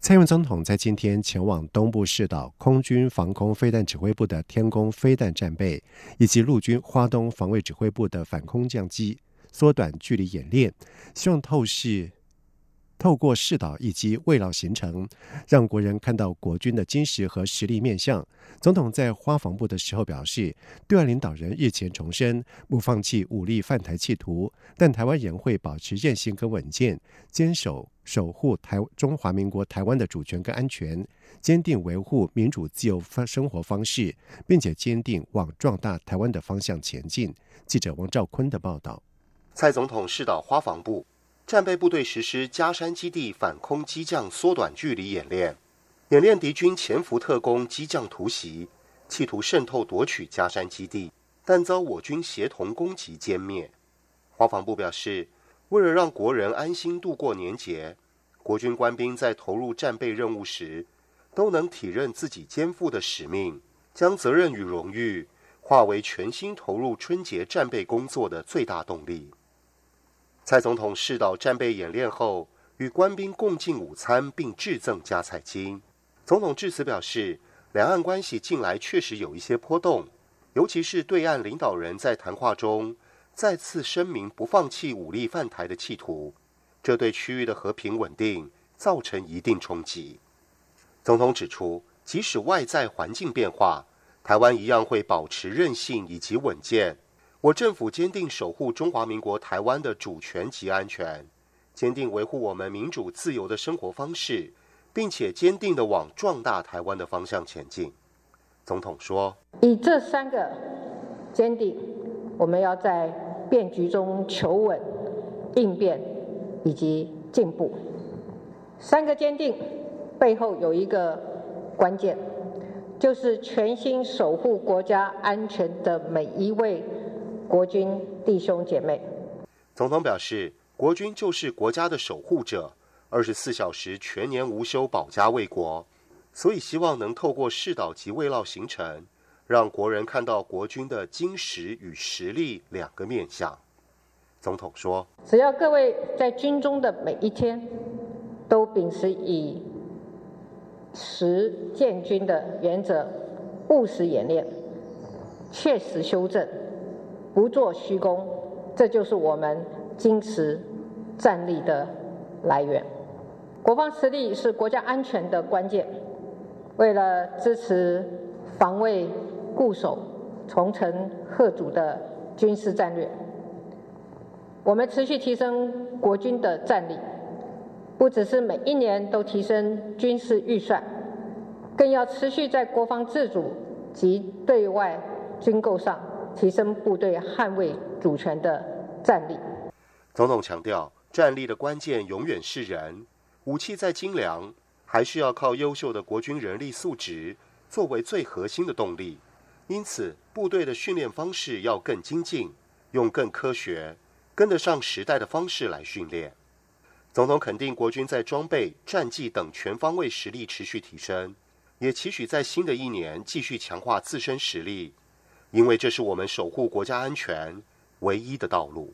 蔡英文总统在今天前往东部市岛空军防空飞弹指挥部的天宫飞弹战备，以及陆军花东防卫指挥部的反空降机缩短距离演练，希望透视。透过试导以及慰劳行程，让国人看到国军的精实和实力面相。总统在花防部的时候表示，对外领导人日前重申不放弃武力犯台企图，但台湾人会保持韧性跟稳健，坚守守护台中华民国台湾的主权跟安全，坚定维护民主自由方生活方式，并且坚定往壮大台湾的方向前进。记者王兆坤的报道。蔡总统试导花防部。战备部队实施加山基地反空机降缩短距离演练，演练敌军潜伏特工机降突袭，企图渗透夺取加山基地，但遭我军协同攻击歼灭。华防部表示，为了让国人安心度过年节，国军官兵在投入战备任务时，都能体认自己肩负的使命，将责任与荣誉化为全心投入春节战备工作的最大动力。蔡总统视导战备演练后，与官兵共进午餐，并致赠加菜金。总统致辞表示，两岸关系近来确实有一些波动，尤其是对岸领导人在谈话中再次声明不放弃武力犯台的企图，这对区域的和平稳定造成一定冲击。总统指出，即使外在环境变化，台湾一样会保持韧性以及稳健。我政府坚定守护中华民国台湾的主权及安全，坚定维护我们民主自由的生活方式，并且坚定的往壮大台湾的方向前进。总统说：“以这三个坚定，我们要在变局中求稳、应变以及进步。三个坚定背后有一个关键，就是全心守护国家安全的每一位。”国军弟兄姐妹，总统表示，国军就是国家的守护者，二十四小时全年无休保家卫国，所以希望能透过试导及慰劳行程，让国人看到国军的精实与实力两个面相。总统说：“只要各位在军中的每一天，都秉持以实建军的原则，务实演练，切实修正。”不做虚功，这就是我们坚持战力的来源。国防实力是国家安全的关键。为了支持防卫固守、重城贺主的军事战略，我们持续提升国军的战力，不只是每一年都提升军事预算，更要持续在国防自主及对外军购上。提升部队捍卫主权的战力。总统强调，战力的关键永远是人，武器再精良，还是要靠优秀的国军人力素质作为最核心的动力。因此，部队的训练方式要更精进，用更科学、跟得上时代的方式来训练。总统肯定国军在装备、战绩等全方位实力持续提升，也期许在新的一年继续强化自身实力。因为这是我们守护国家安全唯一的道路。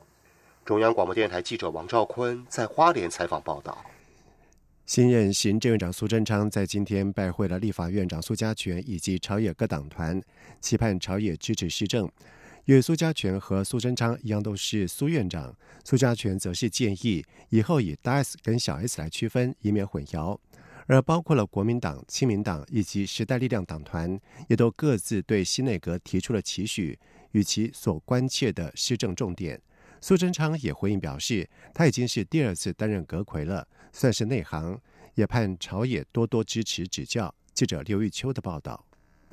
中央广播电台记者王兆坤在花莲采访报道。新任行政院长苏贞昌在今天拜会了立法院长苏家全以及朝野各党团，期盼朝野支持施政。因为苏家全和苏贞昌一样都是苏院长，苏家全则是建议以后以大 S 跟小 S 来区分，以免混淆。而包括了国民党、亲民党以及时代力量党团，也都各自对新内阁提出了期许与其所关切的施政重点。苏贞昌也回应表示，他已经是第二次担任阁魁了，算是内行，也盼朝野多多支持指教。记者刘玉秋的报道。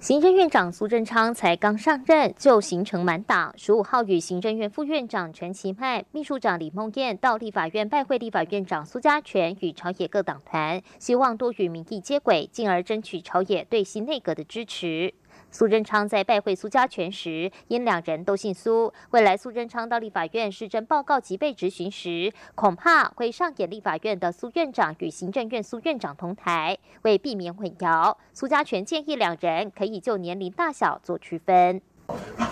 行政院长苏贞昌才刚上任就行程满档，十五号与行政院副院长陈其迈、秘书长李梦燕到立法院拜会立法院长苏家全与朝野各党团，希望多与民意接轨，进而争取朝野对新内阁的支持。苏贞昌在拜会苏家全时，因两人都姓苏，未来苏贞昌到立法院施政报告及被质询时，恐怕会上演立法院的苏院长与行政院苏院长同台。为避免混淆，苏家全建议两人可以就年龄大小做区分。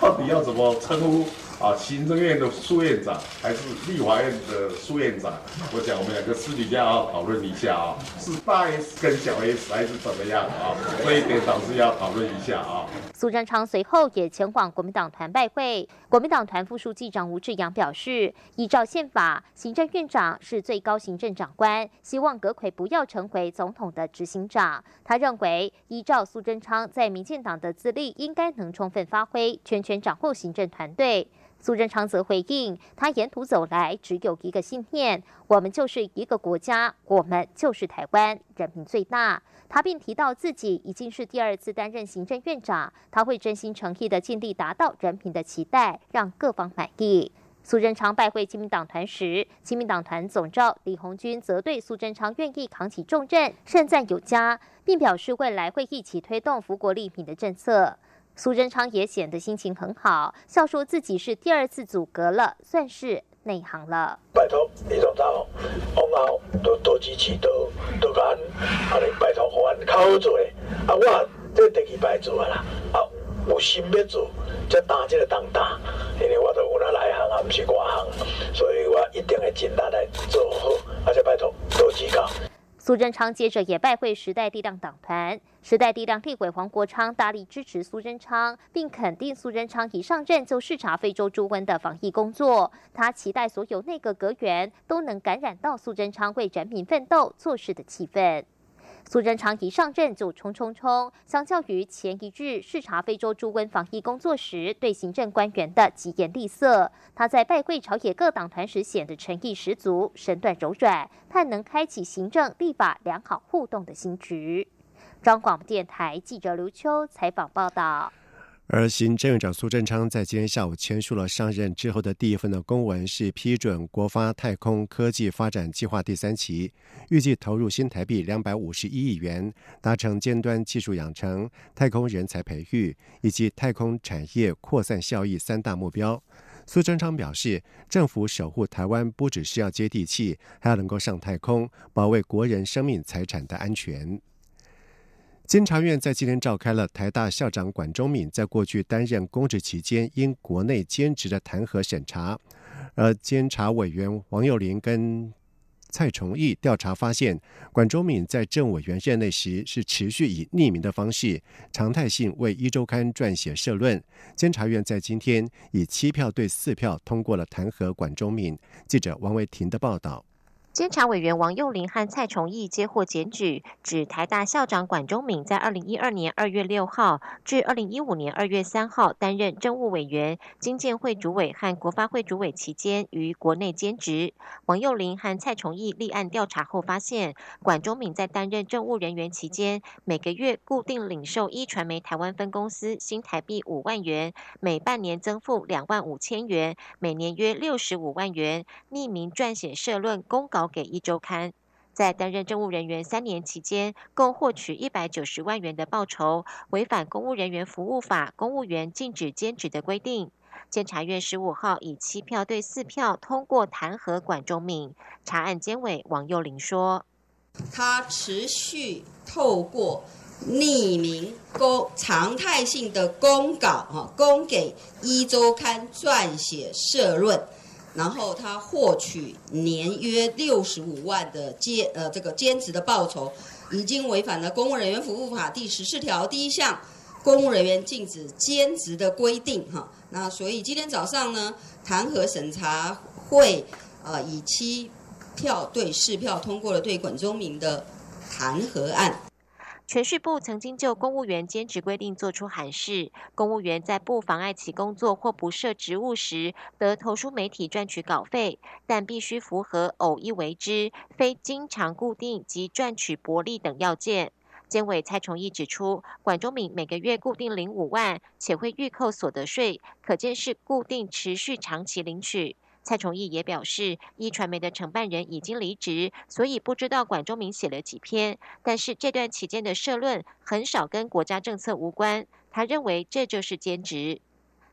到底要怎么称呼啊？行政院的苏院长还是立法院的苏院长？我想我们两个私底下要讨论一下啊，是大 S 跟小 S 还是怎么样啊？这一点倒是要讨论一下啊。苏贞昌随后也前往国民党团拜会。国民党团副书记长吴志阳表示，依照宪法，行政院长是最高行政长官，希望阁魁不要成为总统的执行长。他认为，依照苏贞昌在民进党的资历，应该能充分发挥，全权掌握行政团队。苏贞昌则回应，他沿途走来只有一个信念：我们就是一个国家，我们就是台湾，人民最大。他并提到自己已经是第二次担任行政院长，他会真心诚意的尽力达到人民的期待，让各方满意。苏贞昌拜会亲民党团时，亲民党团总召李红军则对苏贞昌愿意扛起重任盛赞有加，并表示未来会一起推动福国利民的政策。苏贞昌也显得心情很好，笑说自己是第二次阻隔了，算是。内行了。拜托，李总长，往后多多支持，多多干，安尼拜托，互阮较好做诶。啊，我这第二摆做啊啦，啊，有心要做，这担这个当担，因为我都有那内行啊，不是外行，所以我一定会尽力来做好。而且拜托多指教。苏贞昌接着也拜会时代力量党团，时代力量立委黄国昌大力支持苏贞昌，并肯定苏贞昌一上任就视察非洲猪瘟的防疫工作。他期待所有内阁阁员都能感染到苏贞昌为人民奋斗做事的气氛。苏贞昌一上任就冲冲冲，相较于前一日视察非洲猪瘟防疫工作时对行政官员的疾言厉色，他在拜会朝野各党团时显得诚意十足、身段柔软，盼能开启行政立法良好互动的新局。张广电台记者刘秋采访报道。而行政院长苏贞昌在今天下午签署了上任之后的第一份的公文，是批准国发太空科技发展计划第三期，预计投入新台币两百五十一亿元，达成尖端技术养成、太空人才培育以及太空产业扩散效益三大目标。苏贞昌表示，政府守护台湾不只是要接地气，还要能够上太空，保卫国人生命财产的安全。监察院在今天召开了台大校长管中敏在过去担任公职期间因国内兼职的弹劾审查，而监察委员王幼林跟蔡崇义调查发现，管中敏在政委员任内时是持续以匿名的方式常态性为一周刊撰写社论。监察院在今天以七票对四票通过了弹劾管中敏。记者王维婷的报道。监察委员王幼林和蔡崇义接获检举，指台大校长管中敏在二零一二年二月六号至二零一五年二月三号担任政务委员、经建会主委和国发会主委期间于国内兼职。王幼林和蔡崇义立案调查后发现，管中敏在担任政务人员期间，每个月固定领受一传媒台湾分公司新台币五万元，每半年增付两万五千元，每年约六十五万元，匿名撰写社论公稿。交给一周刊，在担任政务人员三年期间，共获取一百九十万元的报酬，违反公务人员服务法公务员禁止兼职的规定。监察院十五号以七票对四票通过弹劾管中敏。查案监委王幼玲说：“他持续透过匿名公常态性的公稿，哈，供给一周刊撰写社论。”然后他获取年约六十五万的兼呃这个兼职的报酬，已经违反了公务人员服务法第十四条第一项公务人员禁止兼职的规定哈。那所以今天早上呢，弹劾审查会呃以七票对四票通过了对管中明的弹劾案。全序部曾经就公务员兼职规定作出函示，公务员在不妨碍其工作或不设职务时，得投书媒体赚取稿费，但必须符合偶一为之、非经常固定及赚取薄利等要件。监委蔡崇义指出，管中敏每个月固定领五万，且会预扣所得税，可见是固定持续长期领取。蔡崇义也表示，一传媒的承办人已经离职，所以不知道管中明写了几篇。但是这段期间的社论很少跟国家政策无关，他认为这就是兼职。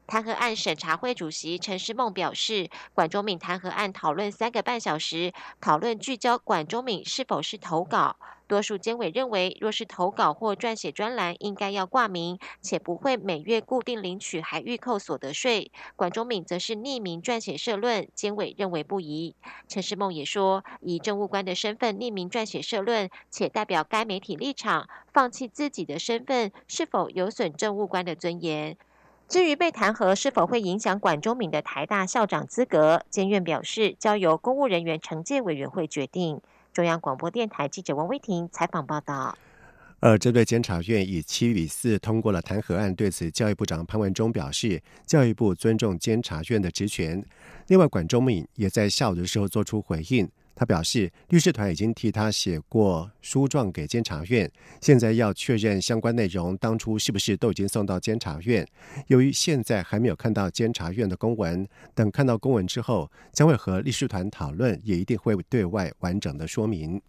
弹劾案审查会主席陈世梦表示，管中敏弹劾案讨论三个半小时，讨论聚焦管中敏是否是投稿。多数监委认为，若是投稿或撰写专栏，应该要挂名，且不会每月固定领取还预扣所得税。管中敏则是匿名撰写社论，监委认为不宜。陈世梦也说，以政务官的身份匿名撰写社论，且代表该媒体立场，放弃自己的身份，是否有损政务官的尊严？至于被弹劾是否会影响管中敏的台大校长资格，监院表示交由公务人员惩戒委员会决定。中央广播电台记者王威婷采访报道。而针对监察院以七比四通过了弹劾案，对此教育部长潘文忠表示，教育部尊重监察院的职权。另外，管中敏也在下午的时候做出回应。他表示，律师团已经替他写过书状给监察院，现在要确认相关内容当初是不是都已经送到监察院。由于现在还没有看到监察院的公文，等看到公文之后，将会和律师团讨论，也一定会对外完整的说明。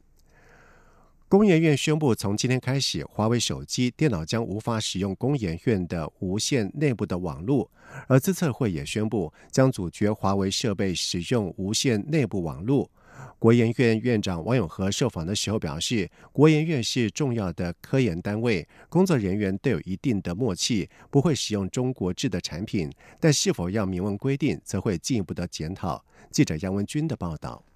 工研院宣布，从今天开始，华为手机、电脑将无法使用工研院的无线内部的网络，而资策会也宣布将阻绝华为设备使用无线内部网络。国研院院长王永和受访的时候表示，国研院是重要的科研单位，工作人员都有一定的默契，不会使用中国制的产品，但是否要明文规定，则会进一步的检讨。记者杨文军的报道。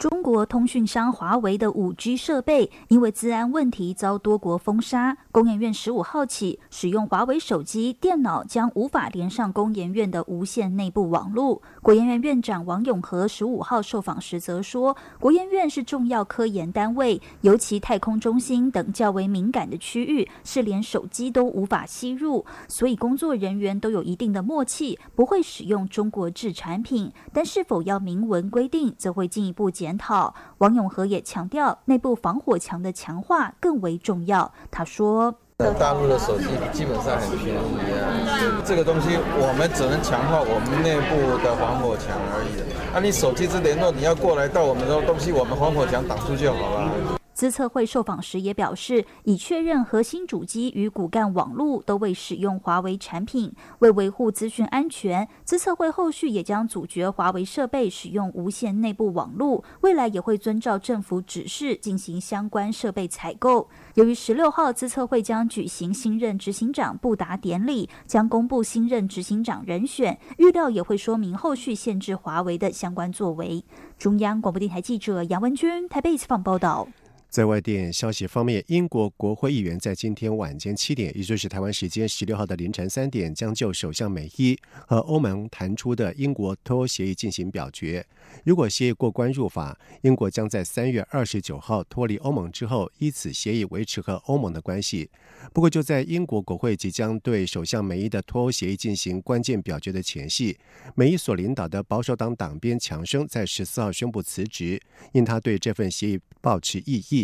中国通讯商华为的五 G 设备因为治安问题遭多国封杀。工研院十五号起，使用华为手机、电脑将无法连上工研院的无线内部网络。国研院院长王永和十五号受访时则说，国研院是重要科研单位，尤其太空中心等较为敏感的区域，是连手机都无法吸入，所以工作人员都有一定的默契，不会使用中国制产品。但是否要明文规定，则会进一步检。检讨，王永和也强调，内部防火墙的强化更为重要。他说：“大陆的手机基本上很便宜，这个东西我们只能强化我们内部的防火墙而已。那你手机是联络，你要过来到我们的东西，我们防火墙挡住就好了。”资策会受访时也表示，已确认核心主机与骨干网络都未使用华为产品。为维护资讯安全，资策会后续也将阻绝华为设备使用无线内部网络。未来也会遵照政府指示进行相关设备采购。由于十六号资策会将举行新任执行长布达典礼，将公布新任执行长人选，预料也会说明后续限制华为的相关作为。中央广播电台记者杨文君台北采访报道。在外电消息方面，英国国会议员在今天晚间七点，也就是台湾时间十六号的凌晨三点，将就首相美伊和欧盟谈出的英国脱欧协议进行表决。如果协议过关入法，英国将在三月二十九号脱离欧盟之后，依此协议维持和欧盟的关系。不过，就在英国国会即将对首相梅伊的脱欧协议进行关键表决的前夕，梅伊所领导的保守党党鞭强生在十四号宣布辞职，因他对这份协议抱持异议。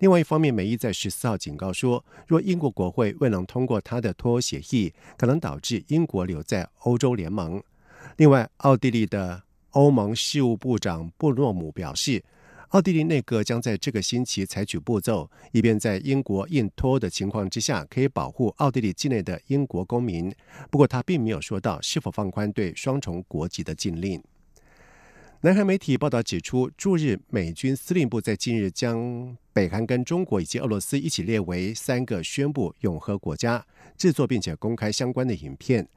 另外一方面，梅伊在十四号警告说，若英国国会未能通过他的脱欧协议，可能导致英国留在欧洲联盟。另外，奥地利的。欧盟事务部长布洛姆表示，奥地利内阁将在这个星期采取步骤，以便在英国硬脱欧的情况之下，可以保护奥地利境内的英国公民。不过，他并没有说到是否放宽对双重国籍的禁令。南韩媒体报道指出，驻日美军司令部在近日将北韩跟中国以及俄罗斯一起列为三个宣布永和国家，制作并且公开相关的影片。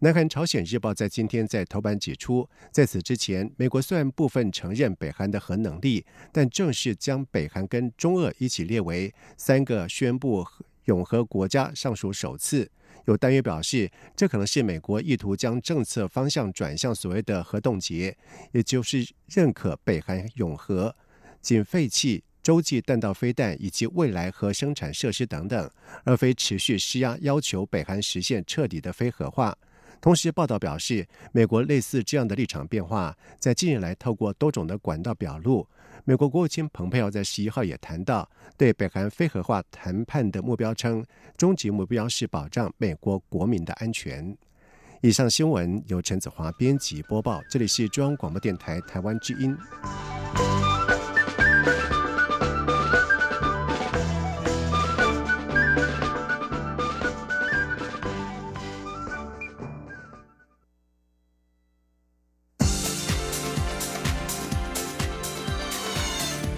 南韩朝鲜日报在今天在头版指出，在此之前，美国虽然部分承认北韩的核能力，但正式将北韩跟中俄一起列为三个宣布永和国家，尚属首次。有担忧表示，这可能是美国意图将政策方向转向所谓的核冻结，也就是认可北韩永和，仅废弃洲际弹道飞弹以及未来核生产设施等等，而非持续施压要求北韩实现彻底的非核化。同时，报道表示，美国类似这样的立场变化，在近日来透过多种的管道表露。美国国务卿蓬佩奥在十一号也谈到，对北韩非核化谈判的目标称，终极目标是保障美国国民的安全。以上新闻由陈子华编辑播报，这里是中央广播电台台湾之音。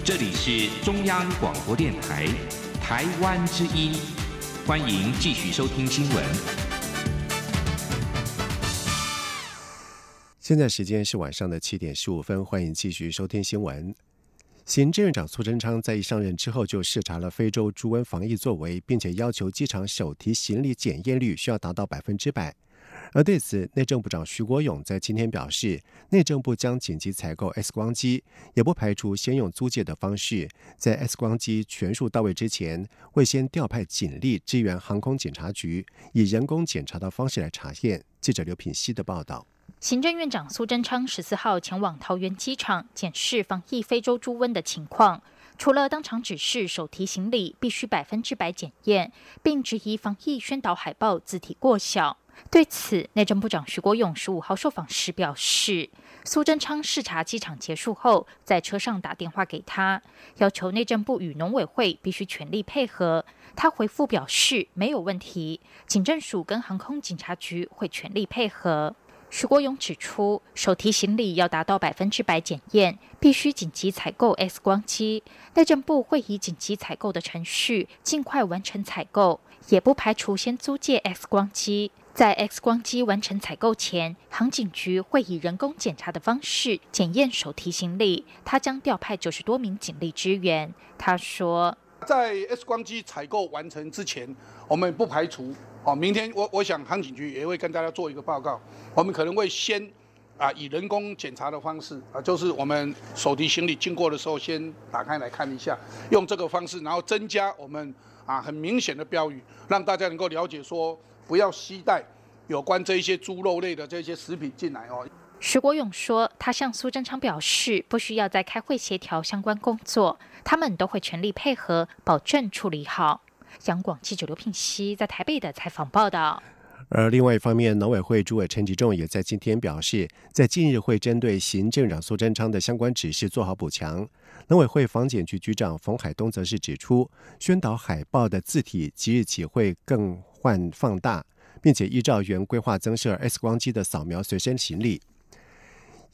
这里是中央广播电台台湾之音，欢迎继续收听新闻。现在时间是晚上的七点十五分，欢迎继续收听新闻。行政院长苏贞昌在一上任之后，就视察了非洲猪瘟防疫作为，并且要求机场手提行李检验率需要达到百分之百。而对此，内政部长徐国勇在今天表示，内政部将紧急采购 X 光机，也不排除先用租借的方式，在 X 光机全数到位之前，会先调派警力支援航空检查局，以人工检查的方式来查验。记者刘品希的报道。行政院长苏贞昌十四号前往桃园机场检视防疫非洲猪瘟的情况，除了当场指示手提行李必须百分之百检验，并质疑防疫宣导海报字体过小。对此，内政部长徐国勇十五号受访时表示，苏贞昌视察机场结束后，在车上打电话给他，要求内政部与农委会必须全力配合。他回复表示没有问题，警政署跟航空警察局会全力配合。徐国勇指出，手提行李要达到百分之百检验，必须紧急采购 X 光机。内政部会以紧急采购的程序，尽快完成采购，也不排除先租借 X 光机。在 X 光机完成采购前，航警局会以人工检查的方式检验手提行李。他将调派九十多名警力支援。他说，在 X 光机采购完成之前，我们不排除。哦，明天我我想航警局也会跟大家做一个报告，我们可能会先啊以人工检查的方式啊，就是我们手提行李经过的时候先打开来看一下，用这个方式，然后增加我们啊很明显的标语，让大家能够了解说不要携带有关这一些猪肉类的这些食品进来哦。徐国勇说，他向苏贞昌表示，不需要再开会协调相关工作，他们都会全力配合，保证处理好。央广记者刘聘熙在台北的采访报道。而另外一方面，农委会主委陈吉仲也在今天表示，在近日会针对行政长苏贞昌的相关指示做好补强。农委会防检局局长冯海东则是指出，宣导海报的字体即日起会更换放大，并且依照原规划增设 X 光机的扫描随身行李。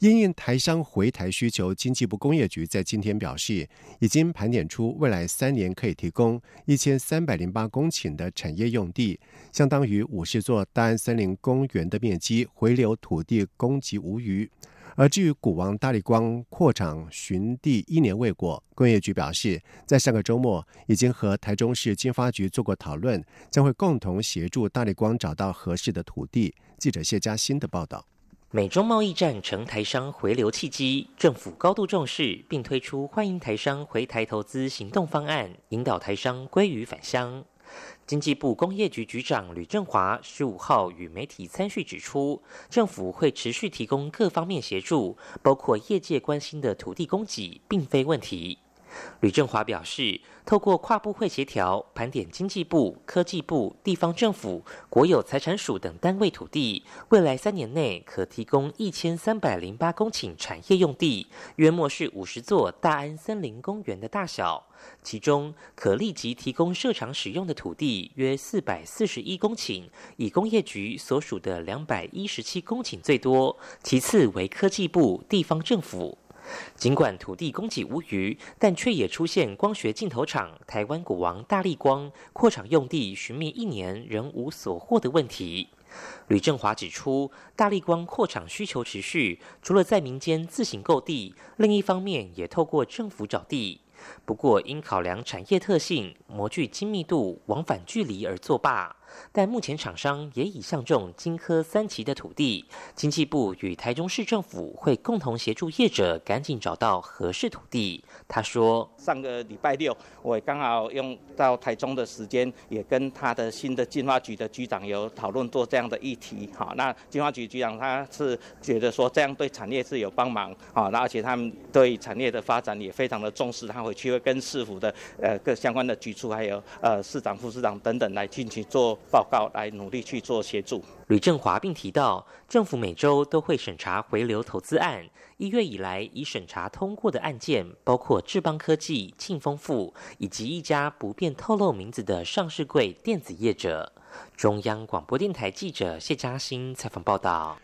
因应台商回台需求，经济部工业局在今天表示，已经盘点出未来三年可以提供一千三百零八公顷的产业用地，相当于五十座大安森林公园的面积，回流土地供给无余。而至于股王大力光扩厂寻地一年未果，工业局表示，在上个周末已经和台中市经发局做过讨论，将会共同协助大力光找到合适的土地。记者谢嘉欣的报道。美中贸易战成台商回流契机，政府高度重视，并推出欢迎台商回台投资行动方案，引导台商归于返乡。经济部工业局局长吕振华十五号与媒体参叙指出，政府会持续提供各方面协助，包括业界关心的土地供给，并非问题。吕振华表示，透过跨部会协调，盘点经济部、科技部、地方政府、国有财产署等单位土地，未来三年内可提供一千三百零八公顷产业用地，约莫是五十座大安森林公园的大小。其中可立即提供设厂使用的土地约四百四十一公顷，以工业局所属的两百一十七公顷最多，其次为科技部、地方政府。尽管土地供给无余，但却也出现光学镜头厂台湾股王大力光扩厂用地寻觅一年仍无所获的问题。吕振华指出，大力光扩厂需求持续，除了在民间自行购地，另一方面也透过政府找地。不过，因考量产业特性、模具精密度、往返距离而作罢。但目前厂商也已相中金科三期的土地，经济部与台中市政府会共同协助业者赶紧找到合适土地。他说：“上个礼拜六，我刚好用到台中的时间，也跟他的新的金发局的局长有讨论做这样的议题。好，那金发局局长他是觉得说这样对产业是有帮忙。啊，那而且他们对产业的发展也非常的重视，他回去会跟市府的呃各相关的局处，还有呃市长、副市长等等来进行做。”报告来努力去做协助。吕振华并提到，政府每周都会审查回流投资案。一月以来，已审查通过的案件包括智邦科技、庆丰富以及一家不便透露名字的上市柜电子业者。中央广播电台记者谢嘉欣采访报道。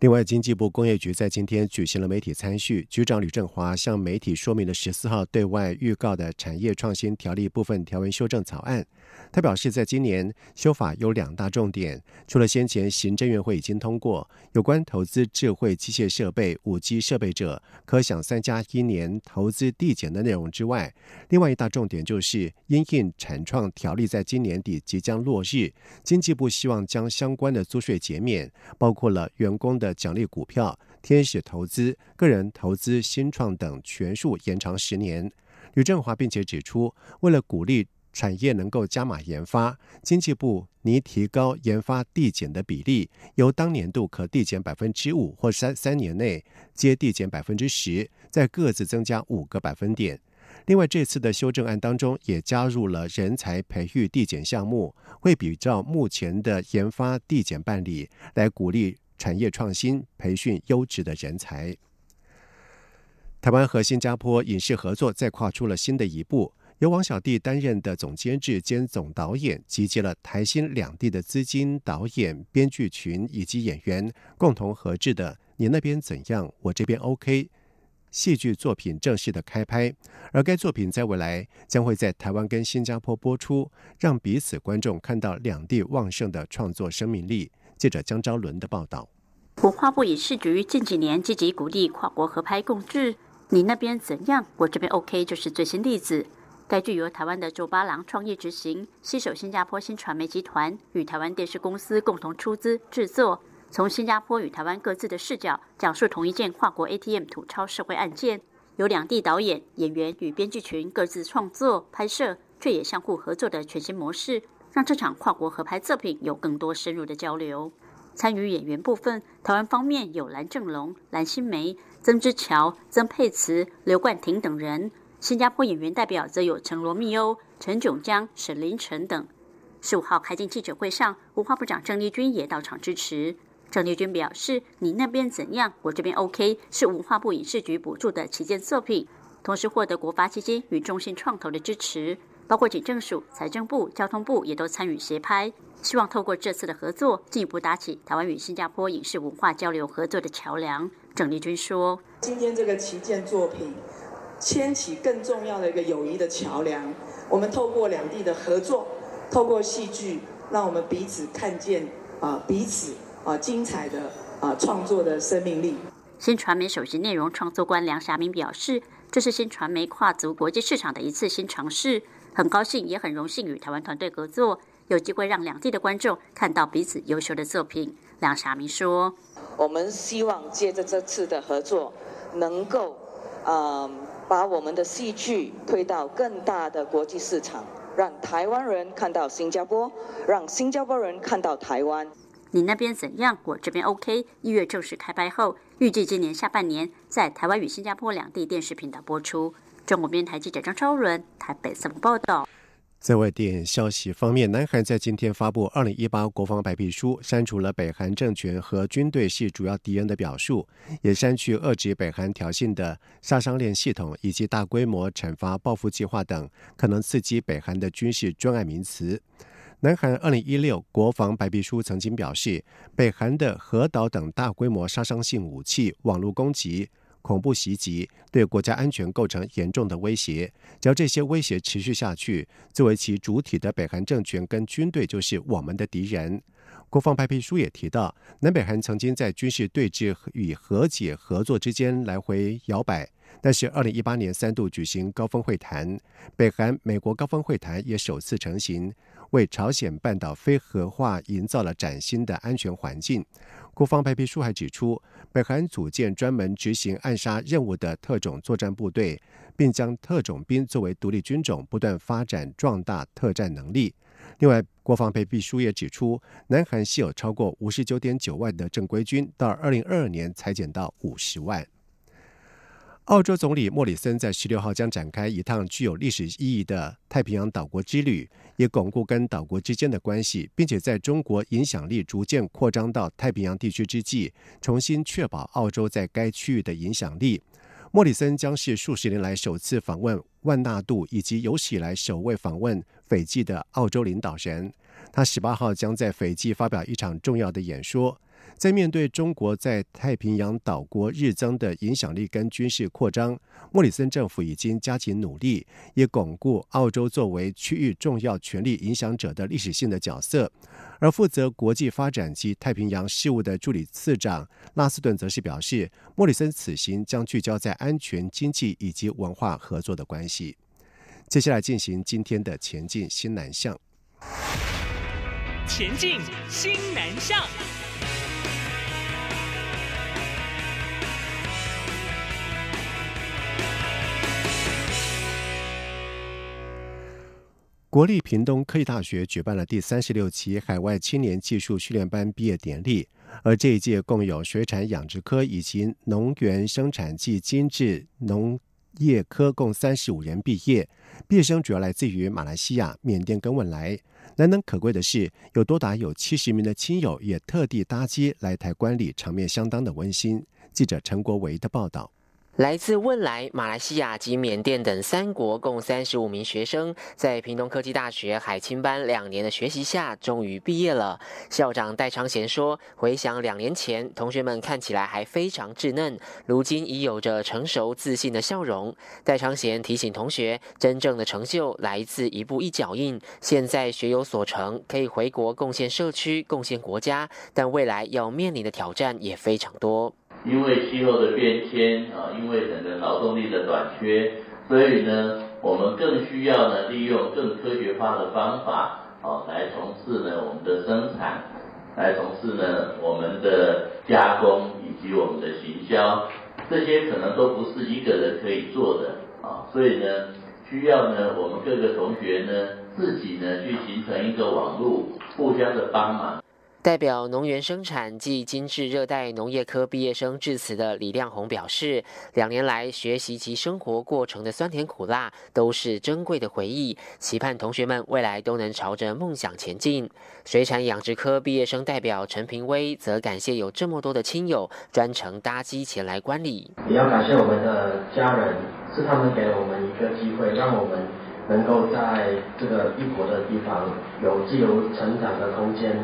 另外，经济部工业局在今天举行了媒体参叙，局长吕振华向媒体说明了十四号对外预告的产业创新条例部分条文修正草案。他表示，在今年修法有两大重点，除了先前行政院会已经通过有关投资智慧机械设备、五 G 设备者可享三加一年投资递减的内容之外，另外一大重点就是因应产创条例在今年底即将落日，经济部希望将相关的租税减免，包括了员工的的奖励股票、天使投资、个人投资新创等全数延长十年。吕振华并且指出，为了鼓励产业能够加码研发，经济部拟提高研发递减的比例，由当年度可递减百分之五，或三三年内皆递减百分之十，再各自增加五个百分点。另外，这次的修正案当中也加入了人才培育递减项目，会比照目前的研发递减办理，来鼓励产业创新，培训优质的人才。台湾和新加坡影视合作再跨出了新的一步。由王小弟担任的总监制兼总导演，集结了台新两地的资金、导演、编剧群以及演员，共同合制的《你那边怎样，我这边 OK》戏剧作品正式的开拍。而该作品在未来将会在台湾跟新加坡播出，让彼此观众看到两地旺盛的创作生命力。记者江昭伦的报道。文化部影视局近几年积极鼓励跨国合拍共制，《你那边怎样，我这边 OK》就是最新例子。该剧由台湾的周八郎创意执行，携手新加坡新传媒集团与台湾电视公司共同出资制作，从新加坡与台湾各自的视角讲述同一件跨国 ATM 土超社会案件，由两地导演、演员与编剧群各自创作拍摄，却也相互合作的全新模式，让这场跨国合拍作品有更多深入的交流。参与演员部分，台湾方面有蓝正龙、蓝心湄、曾之乔、曾沛慈、刘冠廷等人。新加坡演员代表则有陈罗密欧、陈炯江、沈凌晨等。十五号开镜记者会上，文化部长郑丽君也到场支持。郑丽君表示：“你那边怎样，我这边 OK。”是文化部影视局补助的旗舰作品，同时获得国发基金与中信创投的支持，包括警政署、财政部、交通部也都参与协拍。希望透过这次的合作，进一步搭起台湾与新加坡影视文化交流合作的桥梁。郑丽君说：“今天这个旗舰作品。”牵起更重要的一个友谊的桥梁。我们透过两地的合作，透过戏剧，让我们彼此看见啊彼此啊精彩的啊创作的生命力。新传媒首席内容创作官梁霞明表示，这是新传媒跨足国际市场的一次新尝试，很高兴也很荣幸与台湾团队合作，有机会让两地的观众看到彼此优秀的作品。梁霞明说：“我们希望借着这次的合作，能够嗯。”把我们的戏剧推到更大的国际市场，让台湾人看到新加坡，让新加坡人看到台湾。你那边怎样？我这边 OK。一月正式开拍后，预计今年下半年在台湾与新加坡两地电视频道播出。中国编台记者张超伦台北怎么报道？在外电消息方面，南韩在今天发布《二零一八国防白皮书》，删除了北韩政权和军队是主要敌人的表述，也删去遏制北韩挑衅的杀伤链系统以及大规模惩罚报复计划等可能刺激北韩的军事专案名词。南韩二零一六国防白皮书曾经表示，北韩的核岛等大规模杀伤性武器、网络攻击。恐怖袭击对国家安全构成严重的威胁。只要这些威胁持续下去，作为其主体的北韩政权跟军队就是我们的敌人。国防白皮书也提到，南北韩曾经在军事对峙与和解合作之间来回摇摆，但是二零一八年三度举行高峰会谈，北韩美国高峰会谈也首次成型，为朝鲜半岛非核化营造了崭新的安全环境。国防白皮书还指出，北韩组建专门执行暗杀任务的特种作战部队，并将特种兵作为独立军种，不断发展壮大特战能力。另外，国防白皮书也指出，南韩现有超过五十九点九万的正规军，到二零二二年裁减到五十万。澳洲总理莫里森在十六号将展开一趟具有历史意义的太平洋岛国之旅，也巩固跟岛国之间的关系，并且在中国影响力逐渐扩张到太平洋地区之际，重新确保澳洲在该区域的影响力。莫里森将是数十年来首次访问万纳度，以及有史以来首位访问斐济的澳洲领导人。他十八号将在斐济发表一场重要的演说。在面对中国在太平洋岛国日增的影响力跟军事扩张，莫里森政府已经加紧努力，也巩固澳洲作为区域重要权力影响者的历史性的角色。而负责国际发展及太平洋事务的助理次长拉斯顿则是表示，莫里森此行将聚焦在安全、经济以及文化合作的关系。接下来进行今天的前进新南向。前进新南向。国立屏东科技大学举办了第三十六期海外青年技术训练班毕业典礼，而这一届共有水产养殖科以及农园生产暨精致农业科共三十五人毕业。毕业生主要来自于马来西亚、缅甸跟汶莱。难能可贵的是，有多达有七十名的亲友也特地搭机来台观礼，场面相当的温馨。记者陈国维的报道。来自汶莱、马来西亚及缅甸等三国共三十五名学生，在屏东科技大学海青班两年的学习下，终于毕业了。校长戴昌贤说：“回想两年前，同学们看起来还非常稚嫩，如今已有着成熟自信的笑容。”戴昌贤提醒同学：“真正的成就来自一步一脚印。现在学有所成，可以回国贡献社区、贡献国家，但未来要面临的挑战也非常多。”因为气候的变迁啊，因为整个劳动力的短缺，所以呢，我们更需要呢利用更科学化的方法，哦，来从事呢我们的生产，来从事呢我们的加工以及我们的行销，这些可能都不是一个人可以做的啊，所以呢，需要呢我们各个同学呢自己呢去形成一个网络，互相的帮忙。代表农园生产暨精致热带农业科毕业生致辞的李亮宏表示，两年来学习及生活过程的酸甜苦辣都是珍贵的回忆，期盼同学们未来都能朝着梦想前进。水产养殖科毕业生代表陈平威则感谢有这么多的亲友专程搭机前来观礼，也要感谢我们的家人，是他们给了我们一个机会，让我们能够在这个异国的地方有自由成长的空间。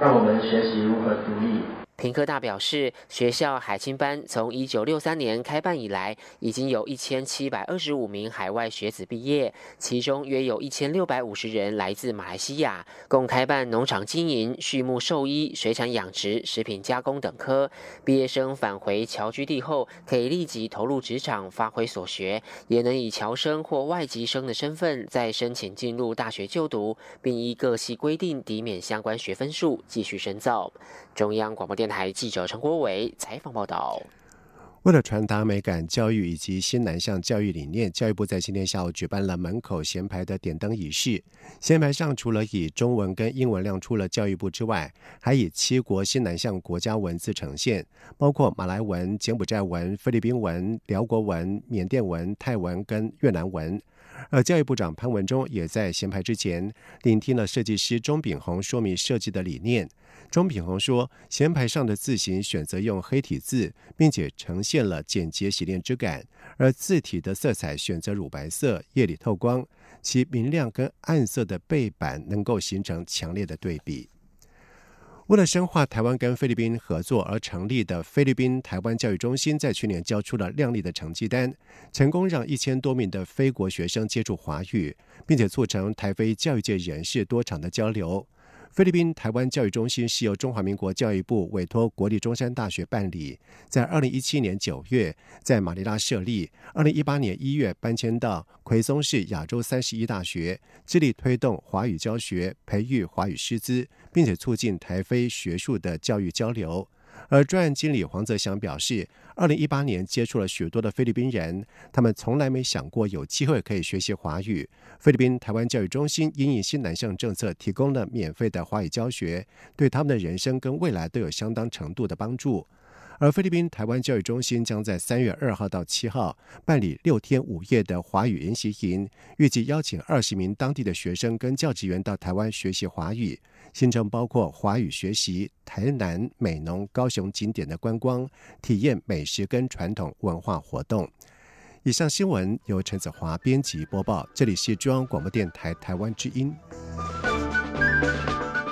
让我们学习如何独立。平科大表示，学校海青班从一九六三年开办以来，已经有一千七百二十五名海外学子毕业，其中约有一千六百五十人来自马来西亚，共开办农场经营、畜牧兽医、水产养殖、食品加工等科。毕业生返回侨居地后，可以立即投入职场，发挥所学，也能以侨生或外籍生的身份再申请进入大学就读，并依各系规定抵免相关学分数，继续深造。中央广播电台记者陈国伟采访报道。为了传达美感教育以及新南向教育理念，教育部在今天下午举办了门口衔牌的点灯仪式。衔牌上除了以中文跟英文亮出了教育部之外，还以七国新南向国家文字呈现，包括马来文、柬埔寨文、菲律宾文、辽国文、缅甸文、泰文跟越南文。而教育部长潘文忠也在衔牌之前聆听了设计师钟炳宏说明设计的理念。钟品宏说，衔牌上的字形选择用黑体字，并且呈现了简洁洗练之感；而字体的色彩选择乳白色，夜里透光，其明亮跟暗色的背板能够形成强烈的对比。为了深化台湾跟菲律宾合作而成立的菲律宾台湾教育中心，在去年交出了亮丽的成绩单，成功让一千多名的非国学生接触华语，并且促成台非教育界人士多场的交流。菲律宾台湾教育中心是由中华民国教育部委托国立中山大学办理，在二零一七年九月在马尼拉设立，二零一八年一月搬迁到奎松市亚洲三十一大学，致力推动华语教学、培育华语师资，并且促进台非学术的教育交流。而专案经理黄泽祥表示，二零一八年接触了许多的菲律宾人，他们从来没想过有机会可以学习华语。菲律宾台湾教育中心因应新南向政策，提供了免费的华语教学，对他们的人生跟未来都有相当程度的帮助。而菲律宾台湾教育中心将在三月二号到七号办理六天五夜的华语研习营，预计邀请二十名当地的学生跟教职员到台湾学习华语。行程包括华语学习、台南美浓、高雄景点的观光体验、美食跟传统文化活动。以上新闻由陈子华编辑播报，这里是中央广播电台台湾之音。